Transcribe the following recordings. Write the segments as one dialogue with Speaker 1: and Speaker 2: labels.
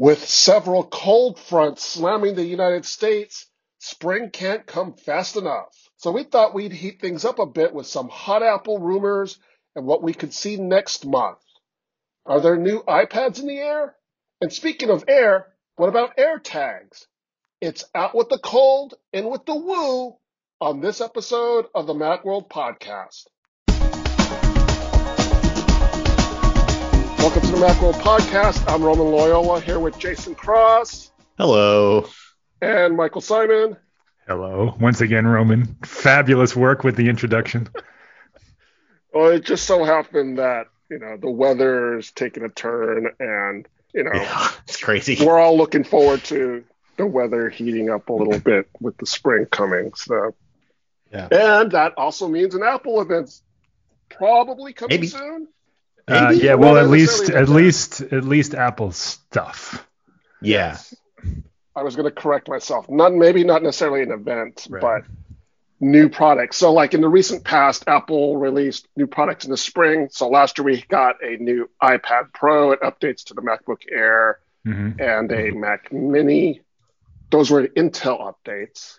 Speaker 1: With several cold fronts slamming the United States, spring can't come fast enough. So we thought we'd heat things up a bit with some hot Apple rumors and what we could see next month. Are there new iPads in the air? And speaking of air, what about AirTags? It's out with the cold and with the woo on this episode of the Macworld Podcast. Welcome to the Macworld Podcast. I'm Roman Loyola here with Jason Cross
Speaker 2: Hello.
Speaker 1: and Michael Simon.
Speaker 3: Hello. Once again, Roman. Fabulous work with the introduction.
Speaker 1: Well, it just so happened that, you know, the weather's taking a turn and, you know,
Speaker 2: Yeah, it's crazy.
Speaker 1: we're all looking forward to the weather heating up a little bit with the spring coming. So,
Speaker 2: Yeah.
Speaker 1: and that also means an Apple event's probably coming
Speaker 2: Maybe.
Speaker 1: soon.
Speaker 3: Uh, yeah,
Speaker 1: Well,
Speaker 3: well, at least, at
Speaker 1: that.
Speaker 3: least, at least Apple stuff.
Speaker 2: Yeah.
Speaker 1: I was going to correct myself. Not maybe not necessarily an event,
Speaker 3: Right.
Speaker 1: but new products. So, like in the recent past, Apple released new products in the spring. So last year we got a new iPad Pro. It updates to the MacBook Air
Speaker 3: hmm
Speaker 1: and a Mac Mini. Those were Intel updates.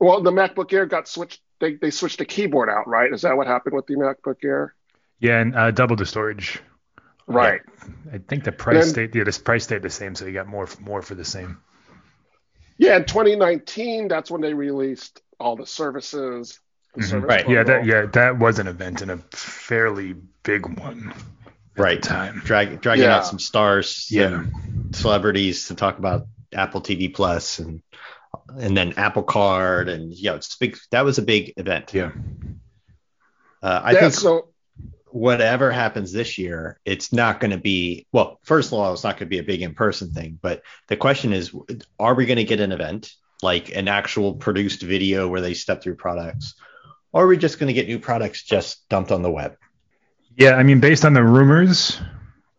Speaker 1: Well, the MacBook Air got switched. They they switched the keyboard out, right? Is that what happened with the MacBook Air?
Speaker 3: Yeah, and uh, double the storage.
Speaker 1: Right.
Speaker 3: I think the price
Speaker 1: Then-
Speaker 3: stayed, yeah, the price stayed the same, so you got more, more for the same.
Speaker 1: Yeah, in 2019, that's when they released all the services. the
Speaker 3: Mhm.
Speaker 1: service
Speaker 2: Right.
Speaker 3: Yeah, that, yeah, that was an event and a fairly big one.
Speaker 2: Right.
Speaker 3: time.
Speaker 2: Drag, dragging
Speaker 1: Yeah.
Speaker 2: out some stars,
Speaker 3: Yeah.
Speaker 2: and celebrities to talk about Apple TV Plus and and then Apple Card and yeah, it's big. That was a big event.
Speaker 3: Yeah.
Speaker 2: Uh, I
Speaker 1: yeah,
Speaker 2: think
Speaker 1: so
Speaker 2: whatever happens this year, it's not going to be well. First of all, it's not going to be a big in-person thing. But the question is, are we going to get an event like an actual produced video where they step through products, or are we just going to get new products just dumped on the web?
Speaker 3: Yeah, I mean, based on the rumors,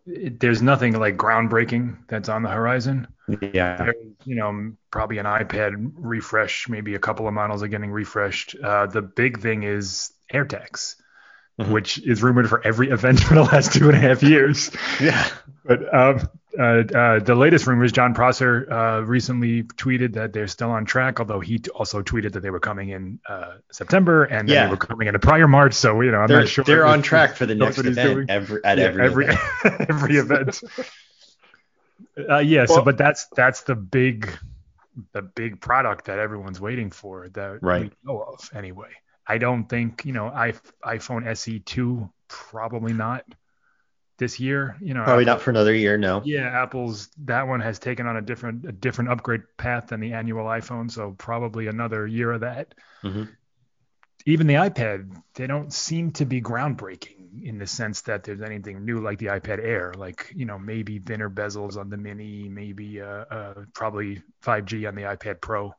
Speaker 3: it, there's nothing like groundbreaking that's on the horizon.
Speaker 2: Yeah.
Speaker 3: There's, you know, probably an iPad refresh, maybe a couple of models are getting refreshed. Uh, the big thing is AirTags. Which is rumored for every event for the last two and a half years.
Speaker 2: Yeah.
Speaker 3: But um, uh, uh, the latest rumors, Jon Prosser uh, recently tweeted that they're still on track, although he t- also tweeted that they were coming in uh, September and
Speaker 2: Yeah.
Speaker 3: they were coming in a prior March. So, you know, I'm
Speaker 2: they're,
Speaker 3: not sure.
Speaker 2: they're on track for the next event every, at
Speaker 3: Yeah,
Speaker 2: every,
Speaker 3: every
Speaker 2: event.
Speaker 3: every event. Uh, yeah, so but that's that's the big the big product that everyone's waiting for that
Speaker 2: Right.
Speaker 3: we know of anyway. I don't think you know I, iPhone SE two probably not this year. You know,
Speaker 2: Probably
Speaker 3: Apple-
Speaker 2: not for another year. No.
Speaker 3: Yeah, Apple's that one has taken on a different a different upgrade path than the annual iPhone, so probably another year of that.
Speaker 2: Mhm.
Speaker 3: Even the iPad, they don't seem to be groundbreaking in the sense that there's anything new like the iPad Air, like you know maybe thinner bezels on the Mini, maybe uh, uh, probably 5G on the iPad Pro,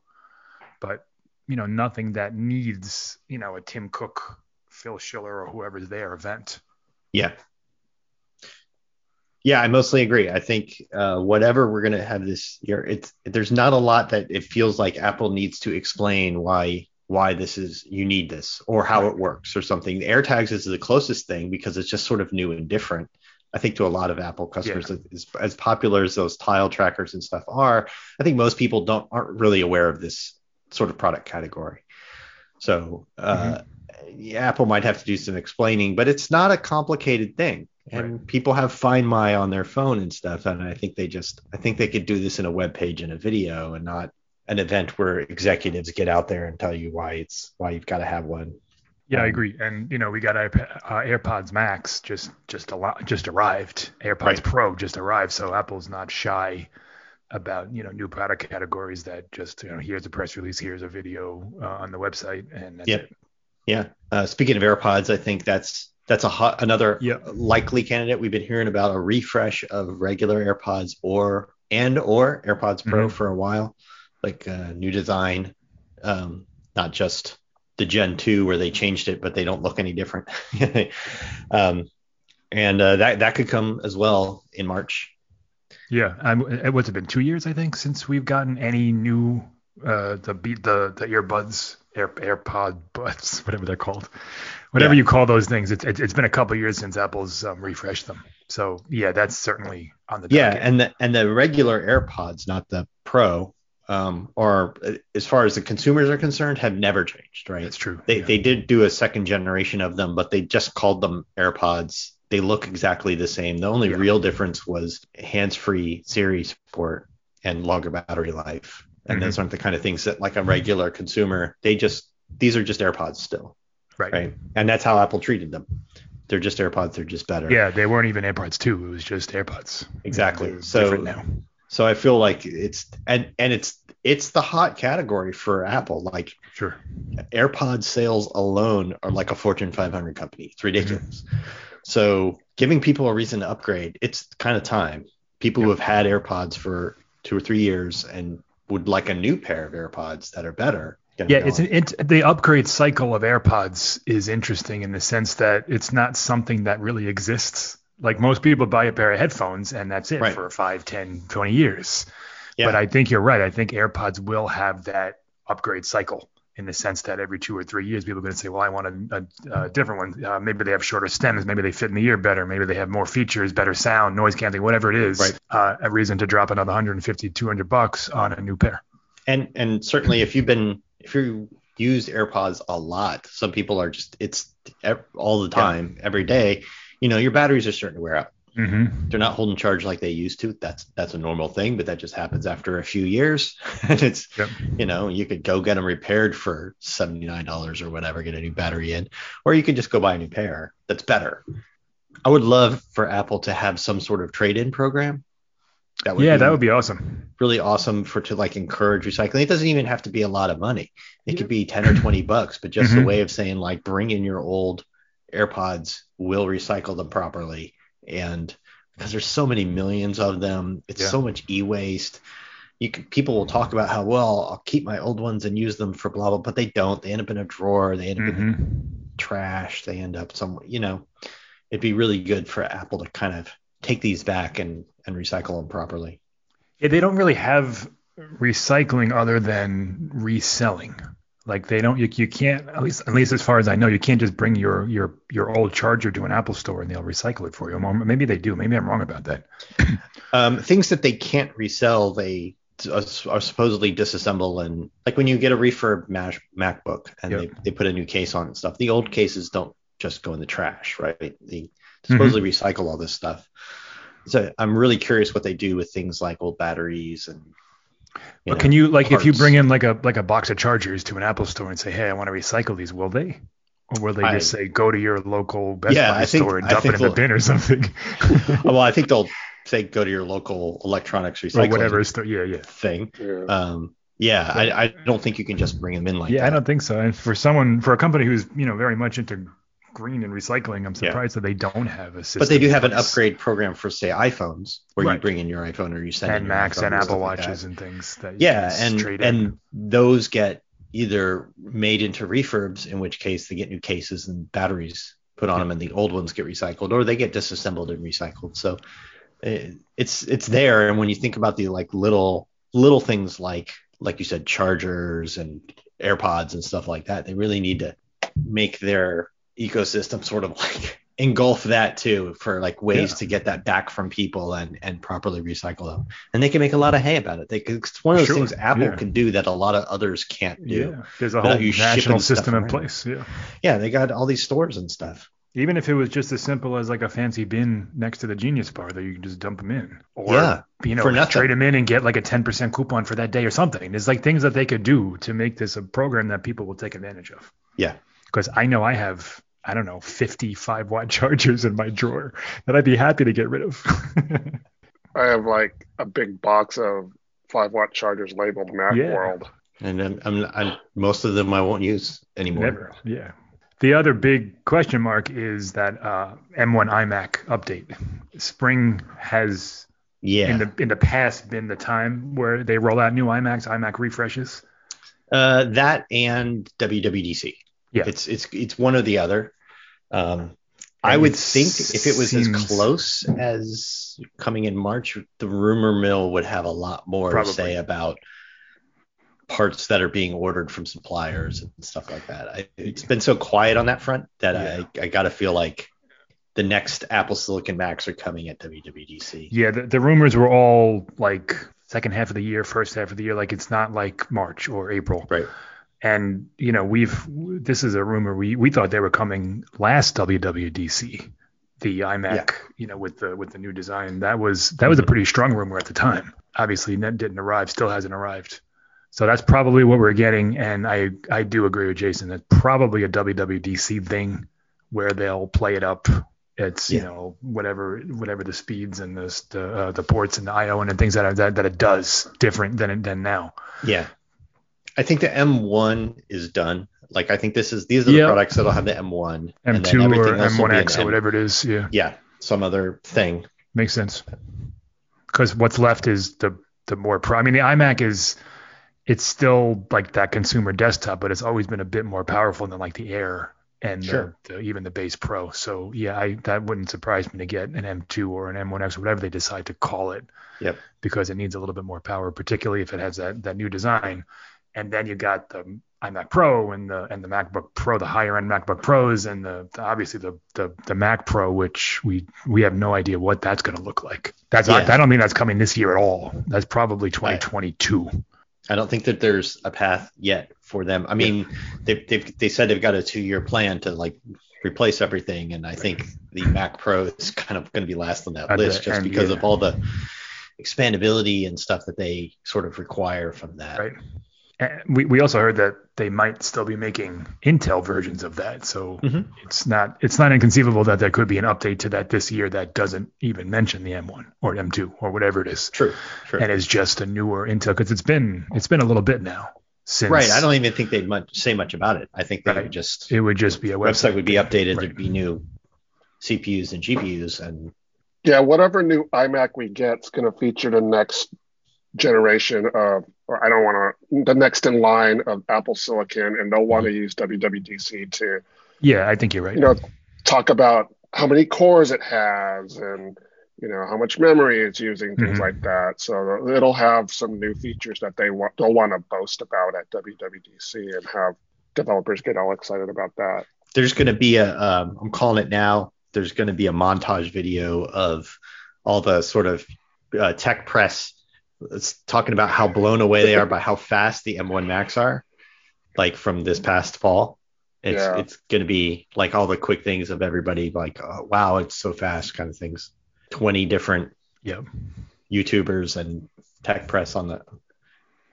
Speaker 3: but you know nothing that needs you know a Tim Cook, Phil Schiller, or whoever's there event.
Speaker 2: Yeah. Yeah, I mostly agree. I think uh, whatever we're gonna have this year, it's there's not a lot that it feels like Apple needs to explain why why this is you need this or how it works or something. The AirTags is the closest thing because it's just sort of new and different. I think to a lot of Apple customers, as, as popular as those tile trackers and stuff are, I think most people don't aren't really aware of this sort of product category. So uh, yeah, Apple might have to do some explaining, but it's not a complicated thing. And people have Find My on their phone and stuff, and I think they just I think they could do this in a web page and a video, and not an event where executives get out there and tell you why it's why you've got to have one.
Speaker 3: Yeah, I agree. And you know, we got iPad, uh, AirPods Max just just a lot just arrived. AirPods
Speaker 2: Right.
Speaker 3: Pro just arrived, so Apple's not shy about you know new product categories that just you know here's a press release, here's a video uh, on the website, and that's
Speaker 2: Yep.
Speaker 3: it.
Speaker 2: Yeah. Uh, speaking of AirPods, I think that's that's a hot, another likely candidate. We've been hearing about a refresh of regular AirPods or and or AirPods Pro
Speaker 3: Mhm.
Speaker 2: for a while, like uh, new design, um, not just the Gen 2 where they changed it, but they don't look any different. um, and uh, that that could come as well in March.
Speaker 3: Yeah, I'm, it- what's it been two years I think since we've gotten any new uh, the beat the the earbuds, Air AirPod buds, whatever they're called, whatever yeah. you call those things. It's it's been a couple years since Apple's um, refreshed them. So yeah, that's certainly on the
Speaker 2: yeah, and the and the regular AirPods, not the Pro, um, or as far as the consumers are concerned, have never changed. Right?
Speaker 3: That's true.
Speaker 2: They yeah. they did do a second generation of them, but they just called them AirPods. They look exactly the same. The only yeah. real difference was hands-free Siri support and longer battery life. And mm-hmm. those aren't the kind of things that like a regular consumer, they just these are just AirPods still.
Speaker 3: Right. Right.
Speaker 2: And that's how Apple treated them. They're just AirPods, they're just better.
Speaker 3: Yeah, they weren't even AirPods too. it was just AirPods.
Speaker 2: Exactly. so now. So I feel like it's and and it's it's the hot category for Apple. Like
Speaker 3: sure.
Speaker 2: AirPod sales alone are like a Fortune 500 company. It's ridiculous. Mm-hmm. So giving people a reason to upgrade, it's kind of time. People yep. who have had AirPods for two or three years and would like a new pair of AirPods that are better.
Speaker 3: Yeah, it's it, the upgrade cycle of AirPods is interesting in the sense that it's not something that really exists. Like most people buy a pair of headphones and that's it right. for 5, 10, 20 years. Yeah. But I think you're right. I think AirPods will have that upgrade cycle in the sense that every two or three years, people are going to say, well, I want a, a, a different one. Uh, maybe they have shorter stems. Maybe they fit in the ear better. Maybe they have more features, better sound, noise canceling, whatever it is. Right. Uh, a reason to drop another 150, 200 bucks on a new pair.
Speaker 2: And and certainly if you've been if you use AirPods a lot, some people are just it's all the time, yeah. every day. You know, your batteries are starting to wear out.
Speaker 3: Mm-hmm.
Speaker 2: They're not holding charge like they used to. That's that's a normal thing, but that just happens after a few years. and it's yep. you know you could go get them repaired for seventy nine dollars or whatever, get a new battery in, or you could just go buy a new pair that's better. I would love for Apple to have some sort of trade in program.
Speaker 3: That would yeah, that would be awesome.
Speaker 2: Really awesome for to like encourage recycling. It doesn't even have to be a lot of money. It yeah. could be ten or twenty bucks, but just mm-hmm. a way of saying like bring in your old AirPods, we'll recycle them properly and because there's so many millions of them, it's yeah. so much e-waste. You can, people will talk about how well I'll keep my old ones and use them for blah blah, but they don't. They end up in a drawer. They end up mm-hmm. in trash. They end up somewhere. You know, it'd be really good for Apple to kind of take these back and and recycle them properly.
Speaker 3: Yeah, they don't really have recycling other than reselling. Like they don't, you, you can't at least at least as far as I know, you can't just bring your your your old charger to an Apple store and they'll recycle it for you. Maybe they do. Maybe I'm wrong about that.
Speaker 2: um, things that they can't resell, they are supposedly disassemble and like when you get a refurb Mac, MacBook and yep. they, they put a new case on and stuff. The old cases don't just go in the trash, right? They supposedly mm-hmm. recycle all this stuff. So I'm really curious what they do with things like old batteries and
Speaker 3: but know, can you like parts. if you bring in like a like a box of chargers to an Apple store and say, hey, I want to recycle these, will they? Or will they just I, say go to your local Best yeah, Buy think, store and dump it in the bin or something?
Speaker 2: well, I think they'll say go to your local electronics recycling or
Speaker 3: whatever store. Yeah, yeah.
Speaker 2: Thing. Yeah. Um, yeah, I, I don't think you can just bring them in like
Speaker 3: yeah,
Speaker 2: that.
Speaker 3: I don't think so. And for someone, for a company who's you know very much into green and recycling. I'm surprised yeah. that they don't have a system.
Speaker 2: But they do have an upgrade program for say iPhones, where right. you bring in your iPhone or you send
Speaker 3: and
Speaker 2: in
Speaker 3: Macs and Apple Watches like and things. That
Speaker 2: yeah, and and those get either made into refurbs, in which case they get new cases and batteries put on yeah. them, and the old ones get recycled, or they get disassembled and recycled. So eh, it's it's there. And when you think about the like little little things like like you said chargers and AirPods and stuff like that, they really need to make their ecosystem sort of like engulf that too for like ways yeah. to get that back from people and and properly recycle them and they can make a lot of hay about it they it's one of those sure. things apple yeah. can do that a lot of others can't do
Speaker 3: yeah. there's a whole national system in place yeah
Speaker 2: yeah they got all these stores and stuff
Speaker 3: even if it was just as simple as like a fancy bin next to the Genius Bar that you can just dump them in, or yeah, you know, trade them in and get like a 10% coupon for that day or something. There's like things that they could do to make this a program that people will take advantage of.
Speaker 2: Yeah,
Speaker 3: because I know I have I don't know, 55 watt chargers in my drawer that I'd be happy to get rid of.
Speaker 1: I have like a big box of five watt chargers labeled Macworld. Yeah.
Speaker 2: And I'm, I'm, I'm, most of them I won't use anymore.
Speaker 3: Never. Yeah. The other big question mark is that uh, M1 iMac update. Spring has yeah in the in the past been the time where they roll out new iMacs, iMac refreshes.
Speaker 2: Uh, that and WWDC. Yeah, it's it's it's one or the other. Um, I would think if it was seems... as close as coming in March, the rumor mill would have a lot more Probably. to say about parts that are being ordered from suppliers and stuff like that. I, it's been so quiet on that front that
Speaker 3: Yeah.
Speaker 2: I, I got to feel like the next Apple Silicon Macs are coming at WWDC.
Speaker 3: Yeah, the, the rumors were all like second half of the year, first half of the year. Like it's not like March or April.
Speaker 2: Right.
Speaker 3: And you know, we've this is a rumor. We we thought they were coming last WWDC, the iMac.
Speaker 2: Yeah.
Speaker 3: You know, with the with the new design. That was that was a pretty strong rumor at the time. Obviously, that didn't arrive. Still hasn't arrived. So that's probably what we're getting. And I I do agree with Jason. That's probably a WWDC thing where they'll play it up. It's you know whatever whatever the speeds and the the, uh, the ports and the I/O and things that are, that that it does different than than now.
Speaker 2: Yeah. I think the M1 is done. Like I think this is these are the
Speaker 3: Yeah.
Speaker 2: products that'll have the M1
Speaker 3: M2
Speaker 2: everything
Speaker 3: or
Speaker 2: else will be an
Speaker 3: M1X or whatever it is. Yeah,
Speaker 2: Yeah, some other thing.
Speaker 3: makes sense. Because what's left is the the more pro. I mean, the iMac is it's still like that consumer desktop, but it's always been a bit more powerful than like the Air and the- the, even the base Pro. So yeah, I that wouldn't surprise me to get an M2 or an M1X or whatever they decide to call it.
Speaker 2: Yep.
Speaker 3: Because it needs a little bit more power, particularly if it has that that new design. And then you got the iMac Pro and the and the MacBook Pro, the higher end MacBook Pros, and the, the obviously the, the the Mac Pro, which we we have no idea what that's going to look like. That's
Speaker 2: Yeah.
Speaker 3: I don't think that's coming this year at all. That's probably 2022.
Speaker 2: I don't think that there's a path yet for them. I mean, they they've, they said they've got a two year plan to like replace everything, and I think the Mac Pro is kind of going to be last on that
Speaker 3: At the
Speaker 2: list just
Speaker 3: end,
Speaker 2: because
Speaker 3: yeah.
Speaker 2: of all the expandability and stuff that they sort of require from that.
Speaker 3: Right. And we, we also heard that they might still be making Intel versions of that. So
Speaker 2: Mhm.
Speaker 3: it's not it's not inconceivable that there could be an update to that this year that doesn't even mention the M1 or M2 or whatever it is,
Speaker 2: True. True.
Speaker 3: and is just a newer Intel because it's been it's been a little bit now since
Speaker 2: right. I don't even think they'd much, say much about it. I think they
Speaker 3: Right.
Speaker 2: would just
Speaker 3: it would just be a
Speaker 2: website
Speaker 3: website.
Speaker 2: would be updated.
Speaker 3: Right.
Speaker 2: There'd be new CPUs and GPUs, and
Speaker 1: Yeah, whatever new iMac we get is going to feature the next generation of, or I don't want to, the next in line of Apple Silicon, and they'll want to use WWDC to,
Speaker 3: Yeah, I think you're right.
Speaker 1: you know, talk about how many cores it has and, you know, how much memory it's using, things
Speaker 3: Mhm.
Speaker 1: like that. So it'll have some new features that they want, they'll want to boast about at WWDC and have developers get all excited about that.
Speaker 2: there's going to be a um, I'm calling it now. There's going to be a montage video of all the sort of uh, tech press it's talking about how blown away they are by how fast the M1 Macs are, like from this past fall. It's
Speaker 1: Yeah.
Speaker 2: it's going to be like all the quick things of everybody like oh, wow it's so fast kind of things. Twenty different
Speaker 3: Yep.
Speaker 2: YouTubers and tech press on the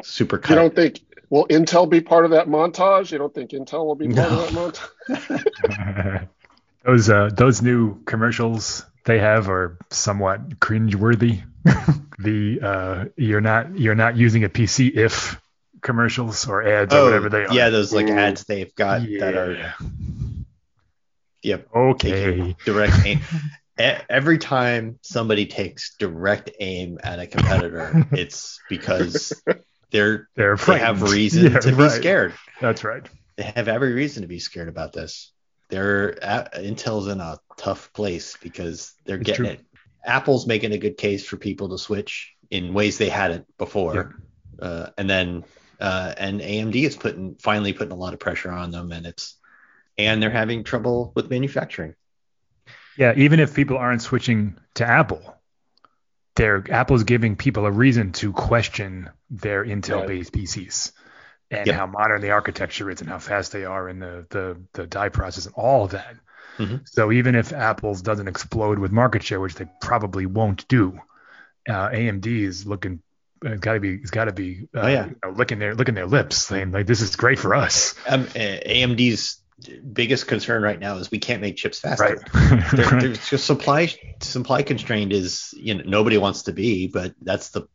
Speaker 2: super
Speaker 1: You don't think, will Intel be part of that montage? You don't think Intel will be part
Speaker 2: No.
Speaker 1: of that montage?
Speaker 3: those uh, those new commercials they have are somewhat cringeworthy. the uh, you're not you're not using a PC if commercials or ads or
Speaker 2: oh
Speaker 3: whatever they are.
Speaker 2: yeah, those like
Speaker 1: Ooh.
Speaker 2: ads they've got that are yep
Speaker 3: Okay.
Speaker 2: direct aim. Every time somebody takes direct aim at a competitor, it's because they're
Speaker 3: They're
Speaker 2: they have
Speaker 3: frightened.
Speaker 2: reason
Speaker 3: Yeah,
Speaker 2: to be
Speaker 3: right.
Speaker 2: scared.
Speaker 3: That's right.
Speaker 2: They have every reason to be scared about this. They're a- Intel's in a tough place because they're
Speaker 3: It's
Speaker 2: getting
Speaker 3: true.
Speaker 2: it. Apple's making a good case for people to switch in ways they hadn't before, uh, and then uh, and AMD is putting finally putting a lot of pressure on them, and it's and they're having trouble with manufacturing.
Speaker 3: Yeah, even if people aren't switching to Apple, they're Apple's giving people a reason to question their Intel-based PCs and
Speaker 2: Yep.
Speaker 3: how modern the architecture is and how fast they are and the the, the die process and all of that.
Speaker 2: Mhm.
Speaker 3: So even if Apple's doesn't explode with market share, which they probably won't do, uh, AMD is looking. It's got to be. It's got to be. Uh,
Speaker 2: Oh, yeah.
Speaker 3: you know, licking their licking their lips, saying like, "This is great for us."
Speaker 2: Um, uh, AMD's biggest concern right now is we can't make chips faster.
Speaker 3: Right.
Speaker 2: They're, they're just supply supply constrained is you know nobody wants to be, but that's the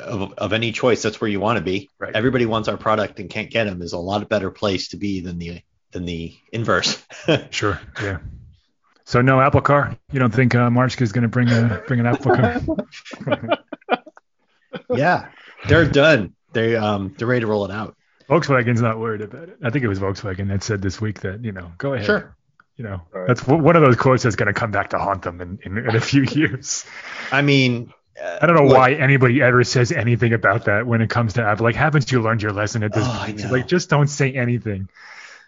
Speaker 2: of, of any choice that's where you want to be.
Speaker 3: Right.
Speaker 2: Everybody wants our product and can't get them is a lot better place to be than the than the inverse.
Speaker 3: Sure. Yeah. So no Apple Car. You don't think uh, Marchka is going to bring a bring an Apple Car?
Speaker 2: yeah, they're done. They um they're ready to roll it out.
Speaker 3: Volkswagen's not worried about it. I think it was Volkswagen that said this week that you know go ahead.
Speaker 2: Sure.
Speaker 3: You know
Speaker 1: Right.
Speaker 3: that's w- one of those quotes that's going to come back to haunt them in, in, in a few years.
Speaker 2: I mean, uh,
Speaker 3: I don't know
Speaker 2: look,
Speaker 3: why anybody ever says anything about that when it comes to Apple. Like, haven't you learned your lesson at this
Speaker 2: Oh,
Speaker 3: point? Like, just don't say anything.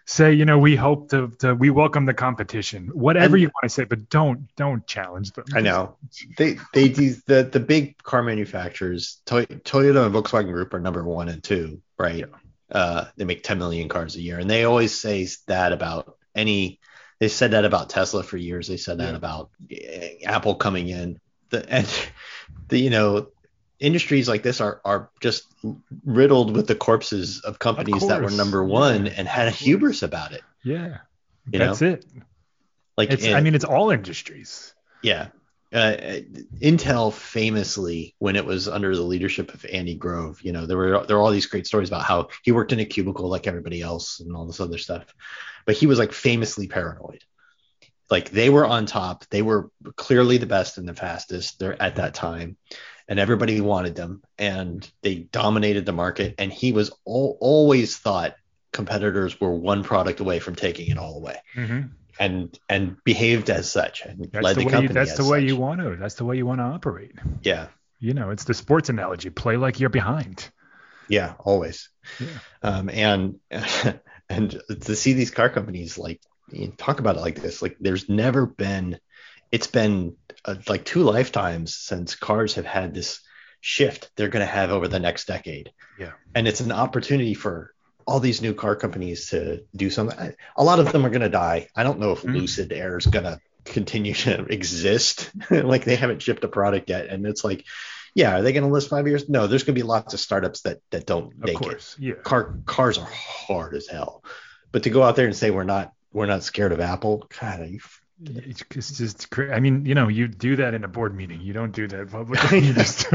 Speaker 3: Say, you know, we hope to, to we welcome the competition. Whatever
Speaker 2: And-
Speaker 3: you want to say, but don't don't challenge them.
Speaker 2: I know they they these the the big car manufacturers Toy, Toyota and Volkswagen Group are number one and two, right? Uh, they make 10 million cars a year, and they always say that about any. They said that about Tesla for years. They said that
Speaker 1: Yeah.
Speaker 2: about eh, Apple coming in. The and the you know industries like this are are just riddled with the corpses of companies that were number one
Speaker 3: Yeah,
Speaker 2: and had a hubris about it.
Speaker 3: Yeah,
Speaker 2: You
Speaker 3: that's
Speaker 2: know,
Speaker 3: it.
Speaker 2: like
Speaker 3: It's
Speaker 2: in-
Speaker 3: I mean, it's all industries.
Speaker 2: Yeah. Uh, Intel famously, when it was under the leadership of Andy Grove, you know, there were there were all these great stories about how he worked in a cubicle like everybody else and all this other stuff, but he was like famously paranoid. Like they were on top, they were clearly the best and the fastest there at that time, and everybody wanted them, and they dominated the market. And he was al- always thought competitors were one product away from taking it all away
Speaker 3: Mhm.
Speaker 2: and and behaved as such and
Speaker 3: That's
Speaker 2: led
Speaker 3: the
Speaker 2: the,
Speaker 3: way. You, that's the way you want to. That's the way you want to operate.
Speaker 2: yeah
Speaker 3: You know, it's the sports analogy. Play like you're behind.
Speaker 2: yeah always
Speaker 3: Yeah.
Speaker 2: um and and to see these car companies like you know, talk about it like this like there's never been it's been uh, like two lifetimes since cars have had this shift they're going to have over the next decade
Speaker 3: Yeah.
Speaker 2: and it's an opportunity for all these new car companies to do something A lot of them are going to die i don't know if
Speaker 3: Mhm.
Speaker 2: lucid air is going to continue to exist like they haven't shipped a product yet and it's like yeah are they going to last five years no there's going to be lots of startups that that don't
Speaker 3: Of
Speaker 2: make it
Speaker 3: course. Yeah.
Speaker 2: car cars are hard as hell. But to go out there and say we're not we're not scared of Apple, God, are you,
Speaker 3: It's it's just cra- I mean, you know, you do that in a board meeting. You don't do that publicly. Just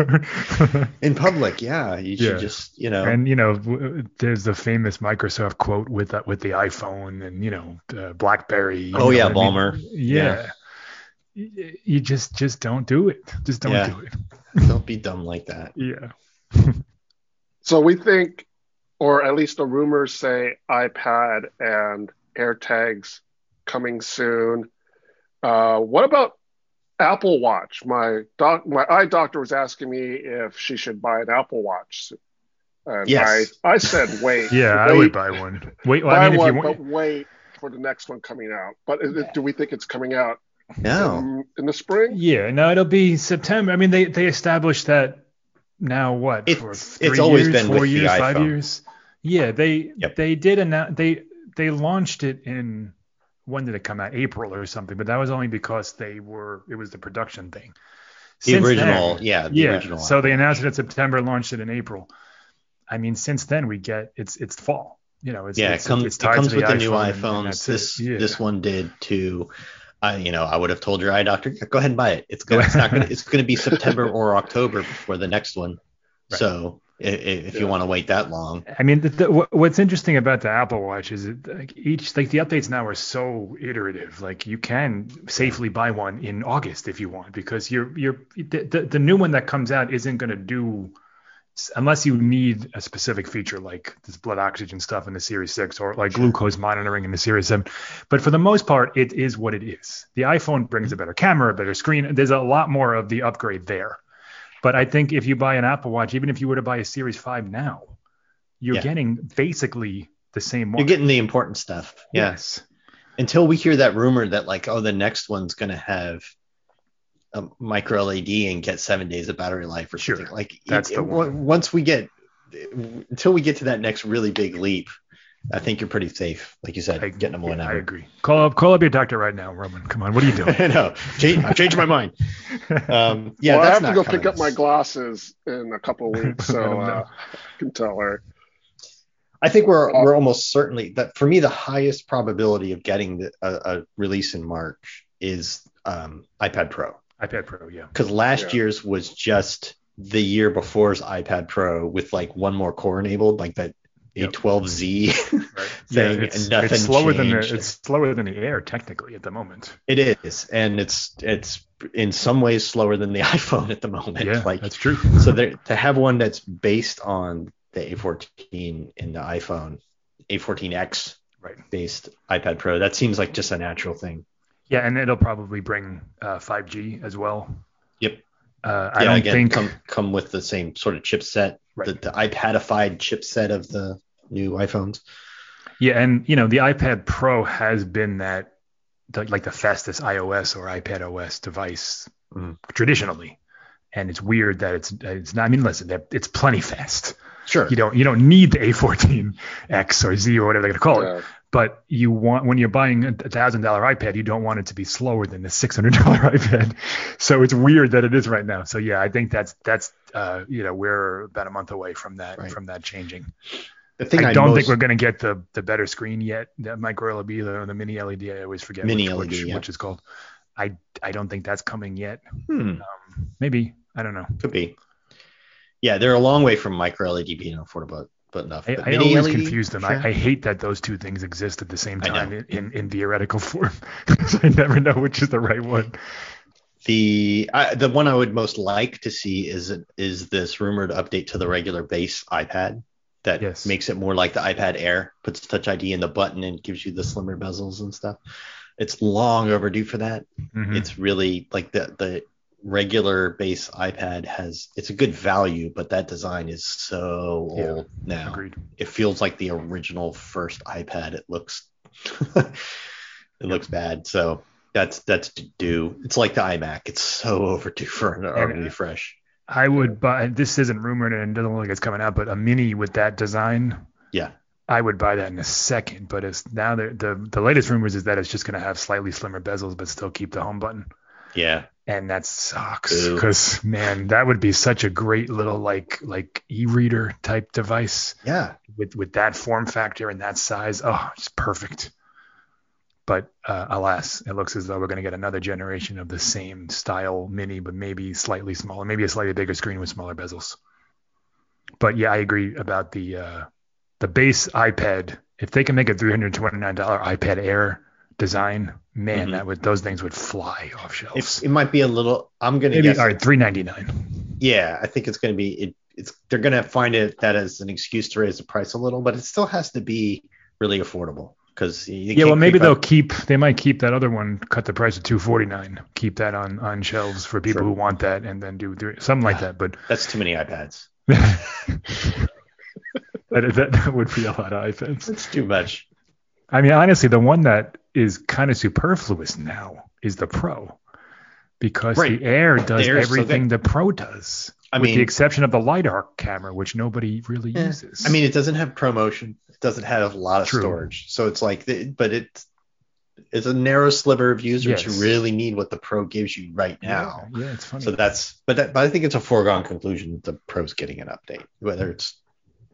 Speaker 2: in public, yeah, you should
Speaker 3: Yeah.
Speaker 2: just you know,
Speaker 3: and you know, w- there's the famous Microsoft quote with that with the iPhone and you know, uh, BlackBerry. you
Speaker 2: Oh,
Speaker 3: know,
Speaker 2: yeah,
Speaker 3: I mean,
Speaker 2: Ballmer.
Speaker 3: Yeah. You just just don't do it. Just don't
Speaker 2: Yeah.
Speaker 3: do it.
Speaker 2: don't be dumb like that.
Speaker 3: Yeah.
Speaker 1: So we think, or at least the rumors say, iPad and AirTags coming soon. Uh, what about Apple Watch? My doc, my eye doctor was asking me if she should buy an Apple Watch. And
Speaker 2: Yes.
Speaker 1: I, I said wait.
Speaker 3: Yeah, I would buy one. Wait, well,
Speaker 1: buy
Speaker 3: I mean, if
Speaker 1: one,
Speaker 3: you
Speaker 1: but wait for the next one coming out. But is it, do we think it's coming out
Speaker 2: No,
Speaker 1: in, in the spring?
Speaker 3: yeah, no, it'll be September. I mean, they they established that now. What
Speaker 2: It's-
Speaker 3: for
Speaker 2: it's
Speaker 3: three
Speaker 2: always
Speaker 3: years,
Speaker 2: been
Speaker 3: four
Speaker 2: with the
Speaker 3: years, five
Speaker 2: iPhone.
Speaker 3: years. Yeah, they
Speaker 2: Yep.
Speaker 3: they did announce they they launched it in when did it come out? April or something. But that was only because they were it was the production thing.
Speaker 2: the
Speaker 3: Since
Speaker 2: original,
Speaker 3: then-
Speaker 2: yeah, the
Speaker 3: yeah.
Speaker 2: original.
Speaker 3: So they announced it in September, launched it in April. I mean, since then we get it's it's fall. You know, it's
Speaker 2: yeah,
Speaker 3: it's,
Speaker 2: it comes,
Speaker 3: it's
Speaker 2: it comes with the new
Speaker 3: iPhone and- and
Speaker 2: iPhones. This
Speaker 3: Yeah.
Speaker 2: this one did too. I, you know, I would have told your eye doctor, go ahead and buy it. It's going, it's not going, to it's going to be September or October before the next one.
Speaker 3: Right.
Speaker 2: So if you want to wait that long,
Speaker 3: I mean, the, the, what's interesting about the Apple Watch is it, like each like the updates now are so iterative. Like you can safely buy one in August if you want, because you're you're the, the, the new one that comes out isn't going to do unless you need a specific feature like this blood oxygen stuff in the Series Six or like glucose monitoring in the Series Seven. But for the most part, it is what it is. The iPhone brings mm-hmm. a better camera, a better screen. There's a lot more of the upgrade there. But I think if you buy an Apple Watch, even if you were to buy a Series 5 now, you're
Speaker 2: Yeah.
Speaker 3: getting basically the same
Speaker 2: you're getting the important stuff. Yeah.
Speaker 3: Yes.
Speaker 2: Until we hear that rumor that like, oh, the next one's going to have a micro LED and get seven days of battery life or
Speaker 3: Sure.
Speaker 2: something. Like
Speaker 3: That's
Speaker 2: it-
Speaker 3: the one.
Speaker 2: once we get until we get to that next really big leap, I think you're pretty safe. Like you said,
Speaker 3: I,
Speaker 2: getting them
Speaker 3: yeah, I agree. Call up, call up your doctor right now, Roman. Come on, what are you doing?
Speaker 2: I know. Change, I've changed my mind. Um, yeah,
Speaker 1: well, I
Speaker 2: that's
Speaker 1: have to go
Speaker 2: coming.
Speaker 1: pick up my glasses in a couple of weeks, so
Speaker 3: know.
Speaker 1: uh, I can tell her.
Speaker 2: I think we're
Speaker 1: Uh,
Speaker 2: we're almost certainly that for me the highest probability of getting the, a, a release in March is um, iPad Pro
Speaker 3: iPad Pro, yeah.
Speaker 2: because last
Speaker 1: Yeah.
Speaker 2: year's was just the year before's iPad Pro with like one more core enabled, like that
Speaker 3: Yep.
Speaker 2: A12Z
Speaker 3: Right.
Speaker 2: thing,
Speaker 3: it's,
Speaker 2: and nothing
Speaker 3: it's slower than the it's slower than the Air technically at the moment.
Speaker 2: It is, and it's it's in some ways slower than the iPhone at the moment.
Speaker 3: Yeah,
Speaker 2: like
Speaker 3: that's true.
Speaker 2: so there, to have one that's based on the A14 in the iPhone, A14X
Speaker 3: Right.
Speaker 2: based iPad Pro, that seems like just a natural thing.
Speaker 3: Yeah, and it'll probably bring uh, 5G as well.
Speaker 2: Yep.
Speaker 3: Uh, I don't
Speaker 2: again,
Speaker 3: think
Speaker 2: come come with the same sort of chipset,
Speaker 3: Right.
Speaker 2: the, the iPadified chipset of the new iPhones.
Speaker 3: Yeah, and you know the iPad Pro has been that the, like the fastest iOS or iPad OS device
Speaker 2: Mhm.
Speaker 3: traditionally, and it's weird that it's it's not. I mean, listen, it's plenty fast.
Speaker 2: Sure.
Speaker 3: You don't you don't need the A14X or Z or whatever they're gonna call it,
Speaker 1: Yeah.
Speaker 3: But you want when you're buying a thousand dollar iPad, you don't want it to be slower than the six hundred dollar iPad. So it's weird that it is right now. So yeah, I think that's that's uh, you know we're about a month away from that
Speaker 2: Right.
Speaker 3: from that changing.
Speaker 2: the thing
Speaker 3: I
Speaker 2: I,
Speaker 3: don't
Speaker 2: most,
Speaker 3: think we're going to get the the better screen yet. That micro LED or the mini LED, I always forget
Speaker 2: Mini
Speaker 3: which,
Speaker 2: LED,
Speaker 3: which,
Speaker 2: yeah.
Speaker 3: which is called. I I don't think that's coming yet.
Speaker 2: Hmm,
Speaker 3: Um, maybe I don't know.
Speaker 2: could be. Yeah, they're a long way from micro LED being affordable, but enough.
Speaker 3: I,
Speaker 2: But
Speaker 3: I
Speaker 2: mini
Speaker 3: always
Speaker 2: LED,
Speaker 3: confuse them.
Speaker 2: sure.
Speaker 3: I, I hate that those two things exist at the same time in, in, in theoretical form. 'Cause I never know which is the right one.
Speaker 2: The I, the one I would most like to see is is this rumored update to the regular base iPad that
Speaker 3: Yes.
Speaker 2: makes it more like the iPad Air, puts Touch ID in the button and gives you the slimmer bezels and stuff. It's long overdue for that.
Speaker 3: Mhm.
Speaker 2: It's really like the the regular base iPad has it's a good value, but that design is so
Speaker 3: Yeah,
Speaker 2: old now.
Speaker 3: Agreed.
Speaker 2: It feels like the original first iPad. It looks it looks bad. So that's that's due. It's like the iMac. It's so overdue for an
Speaker 3: And, uh,
Speaker 2: refresh.
Speaker 3: I would buy. This isn't rumored and doesn't look like it's coming out, but a mini with that design.
Speaker 2: Yeah.
Speaker 3: I would buy that in a second, but it's now the, the latest rumors is that it's just going to have slightly slimmer bezels, but still keep the home button.
Speaker 2: Yeah.
Speaker 3: And that sucks because man that would be such a great little like like e-reader type device.
Speaker 2: Yeah.
Speaker 3: with with that form factor and that size. Oh it's perfect. But uh, alas it looks as though we're going to get another generation of the same style mini but maybe slightly smaller maybe a slightly bigger screen with smaller bezels. But yeah i agree about the uh the base ipad. If they can make a $329 ipad air design man
Speaker 2: Mhm.
Speaker 3: that would those things would fly off shelves
Speaker 2: It, it might be a little. I'm gonna
Speaker 3: Maybe
Speaker 2: guess.
Speaker 3: all right, three ninety nine.
Speaker 2: Yeah, I think it's gonna be. It, it's they're gonna find it that as an excuse to raise the price a little, but it still has to be really affordable because
Speaker 3: Yeah, well, maybe they'll keep. They might keep that other one, cut the price to two forty nine, keep that on on shelves for people
Speaker 2: Sure.
Speaker 3: who want that, and then do three, something like that. But
Speaker 2: That's too many iPads.
Speaker 3: that, that that would be a lot of iPads.
Speaker 2: That's too much.
Speaker 3: I mean, honestly, the one that is kind of superfluous now is the Pro, because
Speaker 2: Right.
Speaker 3: the Air does
Speaker 2: The Air so
Speaker 3: everything the Pro does.
Speaker 2: I mean
Speaker 3: with
Speaker 2: mean-
Speaker 3: the exception of the LiDAR camera, which nobody really
Speaker 2: Yeah.
Speaker 3: uses.
Speaker 2: I mean, it doesn't have ProMotion. It doesn't have a lot of
Speaker 3: True.
Speaker 2: storage. So it's like, the- but it's it's a narrow sliver of users
Speaker 3: Yes.
Speaker 2: who really need what the Pro gives you right now.
Speaker 3: yeah, yeah, it's funny.
Speaker 2: So that's, but that, but I think it's a foregone conclusion that the Pro's getting an update, whether it's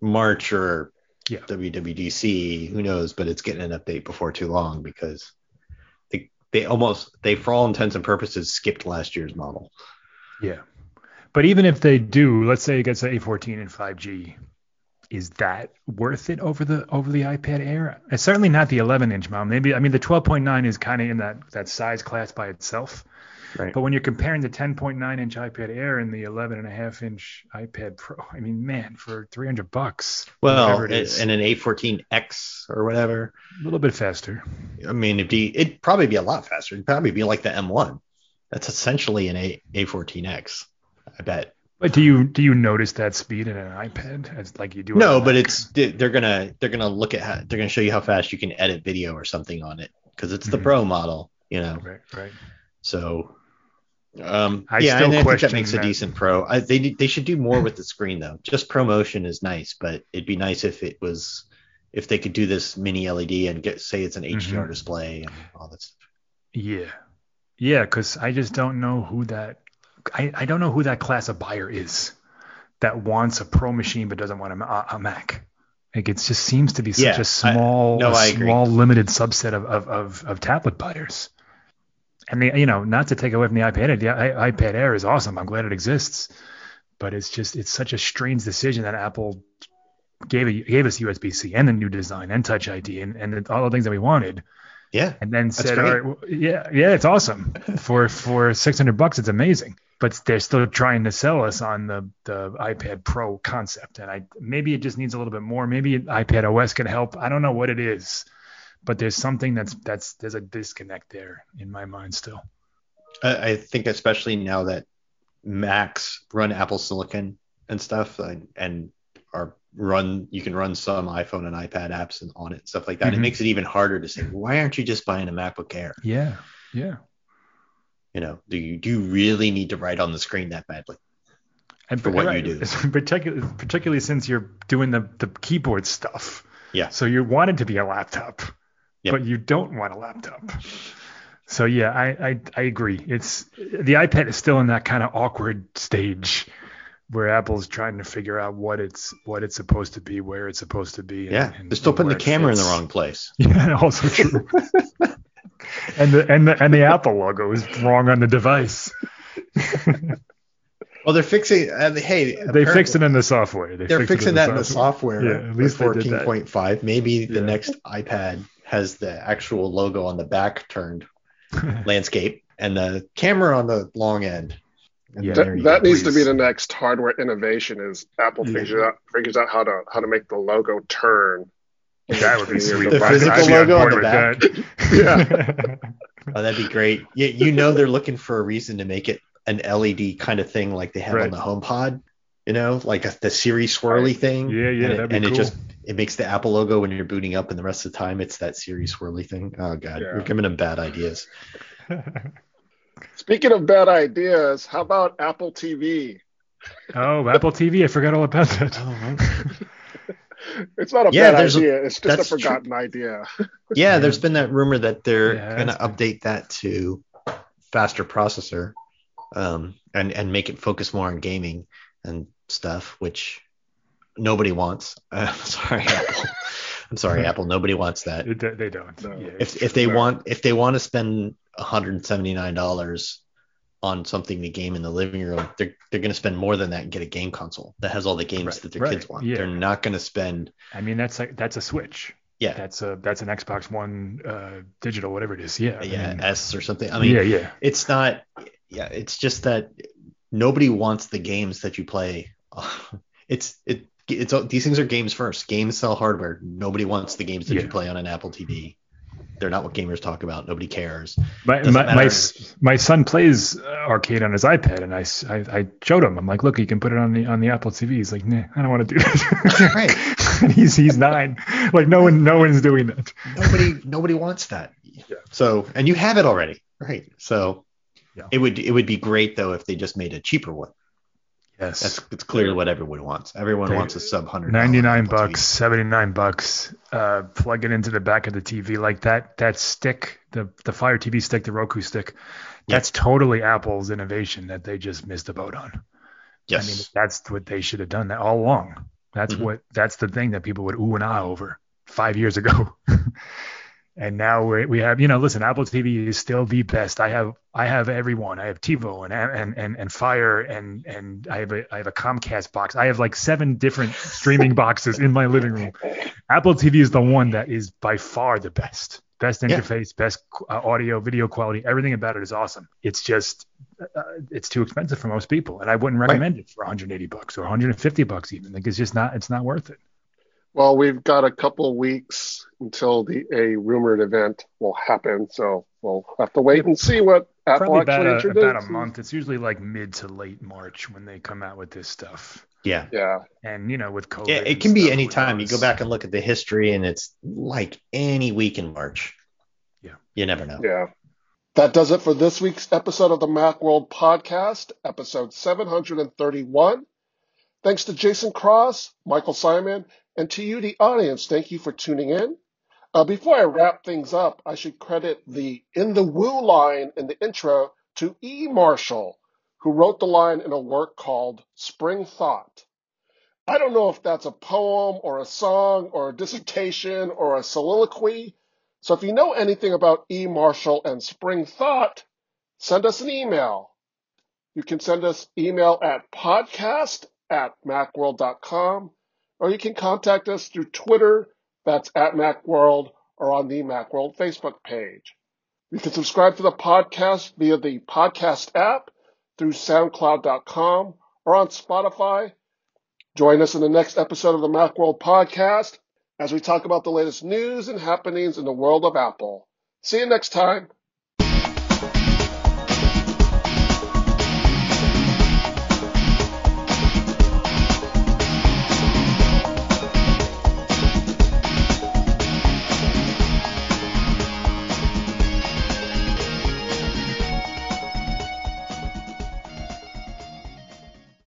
Speaker 2: March or
Speaker 3: Yeah.
Speaker 2: WWDC, who knows? But it's getting an update before too long because they they almost they for all intents and purposes skipped last year's model.
Speaker 3: Yeah. But even if they do, let's say it gets an A14 and 5G, is that worth it over the over the iPad Air? It's certainly not the 11 inch model. Maybe I mean the 12.9 is kind of in that that size class by itself.
Speaker 2: Right.
Speaker 3: But when you're comparing the 10.9 inch iPad Air and the 11 and a half inch iPad Pro, I mean, man, for 300 bucks,
Speaker 2: Well,
Speaker 3: whatever it is,
Speaker 2: and an A14X or whatever.
Speaker 3: a little bit faster.
Speaker 2: I mean, it'd be it'd probably be a lot faster. It'd probably be like the M1. That's essentially an A A14X. I bet.
Speaker 3: But do you do you notice that speed in an iPad as like you do?
Speaker 2: No, but
Speaker 3: Mac?
Speaker 2: it's they're gonna they're gonna look at how they're gonna show you how fast you can edit video or something on it because it's the
Speaker 3: Mhm.
Speaker 2: Pro model, you know.
Speaker 3: right, right.
Speaker 2: So, um,
Speaker 3: I
Speaker 2: yeah,
Speaker 3: still
Speaker 2: and I think
Speaker 3: question
Speaker 2: that makes a decent Pro. I, they they should do more with the screen though. Just ProMotion is nice, but it'd be nice if it was if they could do this mini LED and get say it's an HDR
Speaker 3: Mhm.
Speaker 2: display and all that stuff.
Speaker 3: Yeah. Yeah, because I just don't know who that I, I don't know who that class of buyer is that wants a pro machine but doesn't want a, a Mac. Like it just seems to be such
Speaker 2: Yeah,
Speaker 3: a
Speaker 2: I-
Speaker 3: small,
Speaker 2: no,
Speaker 3: a
Speaker 2: I agree.
Speaker 3: small limited subset of, of, of, of tablet buyers. And the, you know, not to take away from the iPad, the i- iPad Air is awesome. I'm glad it exists, but it's just it's such a strange decision that Apple gave a, gave us USB-C and the new design and Touch ID and, and all the things that we wanted
Speaker 2: Yeah,
Speaker 3: and then said. "All right, well, yeah, yeah, it's awesome for for six hundred bucks. It's amazing." But they're still trying to sell us on the the iPad Pro concept, and I maybe it just needs a little bit more. Maybe iPad OS can help. I don't know what it is, but there's something that's that's there's a disconnect there in my mind still.
Speaker 2: I, I think especially now that Macs run Apple Silicon and stuff, and, and are run you can run some iPhone and iPad apps and on it and stuff like that.
Speaker 3: Mhm.
Speaker 2: It makes it even harder to say, why aren't you just buying a MacBook Air?
Speaker 3: Yeah. Yeah.
Speaker 2: You know, do you do you really need to write on the screen that badly?
Speaker 3: And
Speaker 2: For what you do.
Speaker 3: particularly, particularly since you're doing the, the keyboard stuff.
Speaker 2: Yeah.
Speaker 3: So you want it to be a laptop,
Speaker 2: Yep.
Speaker 3: but you don't want a laptop. So yeah, I, I I agree. It's the iPad is still in that kind of awkward stage where Apple's trying to figure out what it's what it's supposed to be, where it's supposed to be. and-
Speaker 2: Yeah,
Speaker 3: and-
Speaker 2: they're still putting the camera in the wrong place.
Speaker 3: Yeah, also true. and the and the and the Apple logo is wrong on the device.
Speaker 2: Well, they're fixing. Uh, hey,
Speaker 3: They fixed it in the software. They it
Speaker 2: fixing that in the software.
Speaker 3: Yeah, at least did that.
Speaker 2: 14.5. Maybe the
Speaker 3: Yeah.
Speaker 2: next iPad has the actual logo on the back turned landscape and the camera on the long end.
Speaker 3: Yeah.
Speaker 1: That, that needs to be the next hardware innovation is Apple
Speaker 3: Yeah.
Speaker 1: figures out figures out how to how to make the logo turn.
Speaker 3: That would be
Speaker 1: The
Speaker 3: sweet.
Speaker 2: The physical
Speaker 3: I'd be on
Speaker 2: logo on the back.
Speaker 3: that.
Speaker 2: Oh, that'd be great. You, you know they're looking for a reason to make it an LED kind of thing like they have
Speaker 3: Right.
Speaker 2: on the HomePod. You know, like a, the Siri swirly thing.
Speaker 3: Yeah, yeah,
Speaker 2: and it,
Speaker 3: that'd be
Speaker 2: and
Speaker 3: cool.
Speaker 2: it just it makes the Apple logo when you're booting up, and the rest of the time it's that Siri swirly thing. Oh god,
Speaker 1: Yeah.
Speaker 2: you're giving them bad ideas.
Speaker 1: Speaking of bad ideas, how about Apple TV?
Speaker 3: oh, Apple TV. I forgot all about that.
Speaker 1: It's not a
Speaker 2: Yeah,
Speaker 1: bad
Speaker 2: there's a-
Speaker 1: idea. it's just a
Speaker 2: that's true.
Speaker 1: forgotten idea.
Speaker 2: Yeah, there's been that rumor that they're
Speaker 3: Yeah,
Speaker 2: gonna
Speaker 3: that's
Speaker 2: update that to faster processor, um, and and make it focus more on gaming and stuff, which nobody wants. Uh, sorry, Apple. I'm sorry, Apple. Nobody wants that.
Speaker 3: It- they, they don't.
Speaker 1: No.
Speaker 3: Yeah.
Speaker 2: If if they
Speaker 1: No.
Speaker 2: want if they want to spend 179 dollars on something to game in the living room, they're they're gonna spend more than that and get a game console that has all the games
Speaker 3: Right,
Speaker 2: that their
Speaker 3: right,
Speaker 2: kids want.
Speaker 3: yeah.
Speaker 2: They're not gonna spend.
Speaker 3: I mean, that's like that's a Switch.
Speaker 2: Yeah.
Speaker 3: That's a that's an Xbox One uh, digital, whatever it is. Yeah. I
Speaker 2: Yeah,
Speaker 3: mean,
Speaker 2: S or something. I mean,
Speaker 3: yeah, yeah.
Speaker 2: it's not yeah it's just that nobody wants the games that you play it's it it's these things are games first games sell hardware nobody wants the games that
Speaker 3: Yeah.
Speaker 2: you play on an apple tv they're not what gamers talk about nobody cares
Speaker 3: My, my, my, my son plays arcade on his iPad, and I I showed him. I'm like, look, you can put it on the on the Apple TV. He's like, nah, I don't want to do that.
Speaker 2: Right.
Speaker 3: he's he's nine. Like no one no one's doing that.
Speaker 2: nobody nobody wants that
Speaker 3: Yeah.
Speaker 2: so and you have it already right so
Speaker 3: Yeah.
Speaker 2: it would it would be great though if they just made a cheaper one
Speaker 3: Yes.
Speaker 2: that's it's clearly what everyone wants everyone
Speaker 3: They-
Speaker 2: wants a sub hundred
Speaker 3: 99 bucks, 79 bucks. Uh, plug it into the back of the TV like that. That stick, the the Fire TV stick, the Roku stick.
Speaker 2: Yeah.
Speaker 3: That's totally Apple's innovation that they just missed the boat on.
Speaker 2: yes
Speaker 3: I mean, that's what they should have done that all along. That's
Speaker 2: Mhm.
Speaker 3: what that's the thing that people would ooh and ah over five years ago. and now we we have, you know, listen, Apple TV is still the best. I have I have everyone. I have TiVo and and and, and Fire and and I have a I have a Comcast box. I have like seven different streaming boxes in my living room. Apple TV is the one that is by far the best. Best
Speaker 2: Yeah.
Speaker 3: interface, best uh, audio, video quality, everything about it is awesome. It's just uh, it's too expensive for most people, and I wouldn't recommend it for 180 bucks or 150 bucks even. Like it's just not it's not worth it.
Speaker 1: Well, we've got a couple weeks until the a rumored event will happen, so we'll have to wait and see what Apple
Speaker 3: Probably
Speaker 1: actually
Speaker 3: about a,
Speaker 1: introduces.
Speaker 3: about a month. It's usually like mid to late March when they come out with this stuff.
Speaker 2: yeah
Speaker 1: Yeah,
Speaker 3: And you know, with COVID,
Speaker 2: Yeah, it can be any time. You go back and look at the history, and it's like any week in March.
Speaker 3: Yeah.
Speaker 2: You never know.
Speaker 1: yeah. That does it for this week's episode of the Macworld Podcast, episode 731. Thanks to Jason Cross, Michael Simon, and to you, the audience. Thank you for tuning in. Uh, before I wrap things up, I should credit the in the woo line in the intro to E. Marshall, who wrote the line in a work called Spring Thought. I don't know if that's a poem or a song or a dissertation or a soliloquy. So if you know anything about E. Marshall and Spring Thought, send us an email. You can send us email at podcast at macworld.com, or you can contact us through Twitter, that's at Macworld, or on the Macworld Facebook page. You can subscribe to the podcast via the podcast app through soundcloud.com or on Spotify. Join us in the next episode of the Macworld podcast as we talk about the latest news and happenings in the world of Apple. See you next time.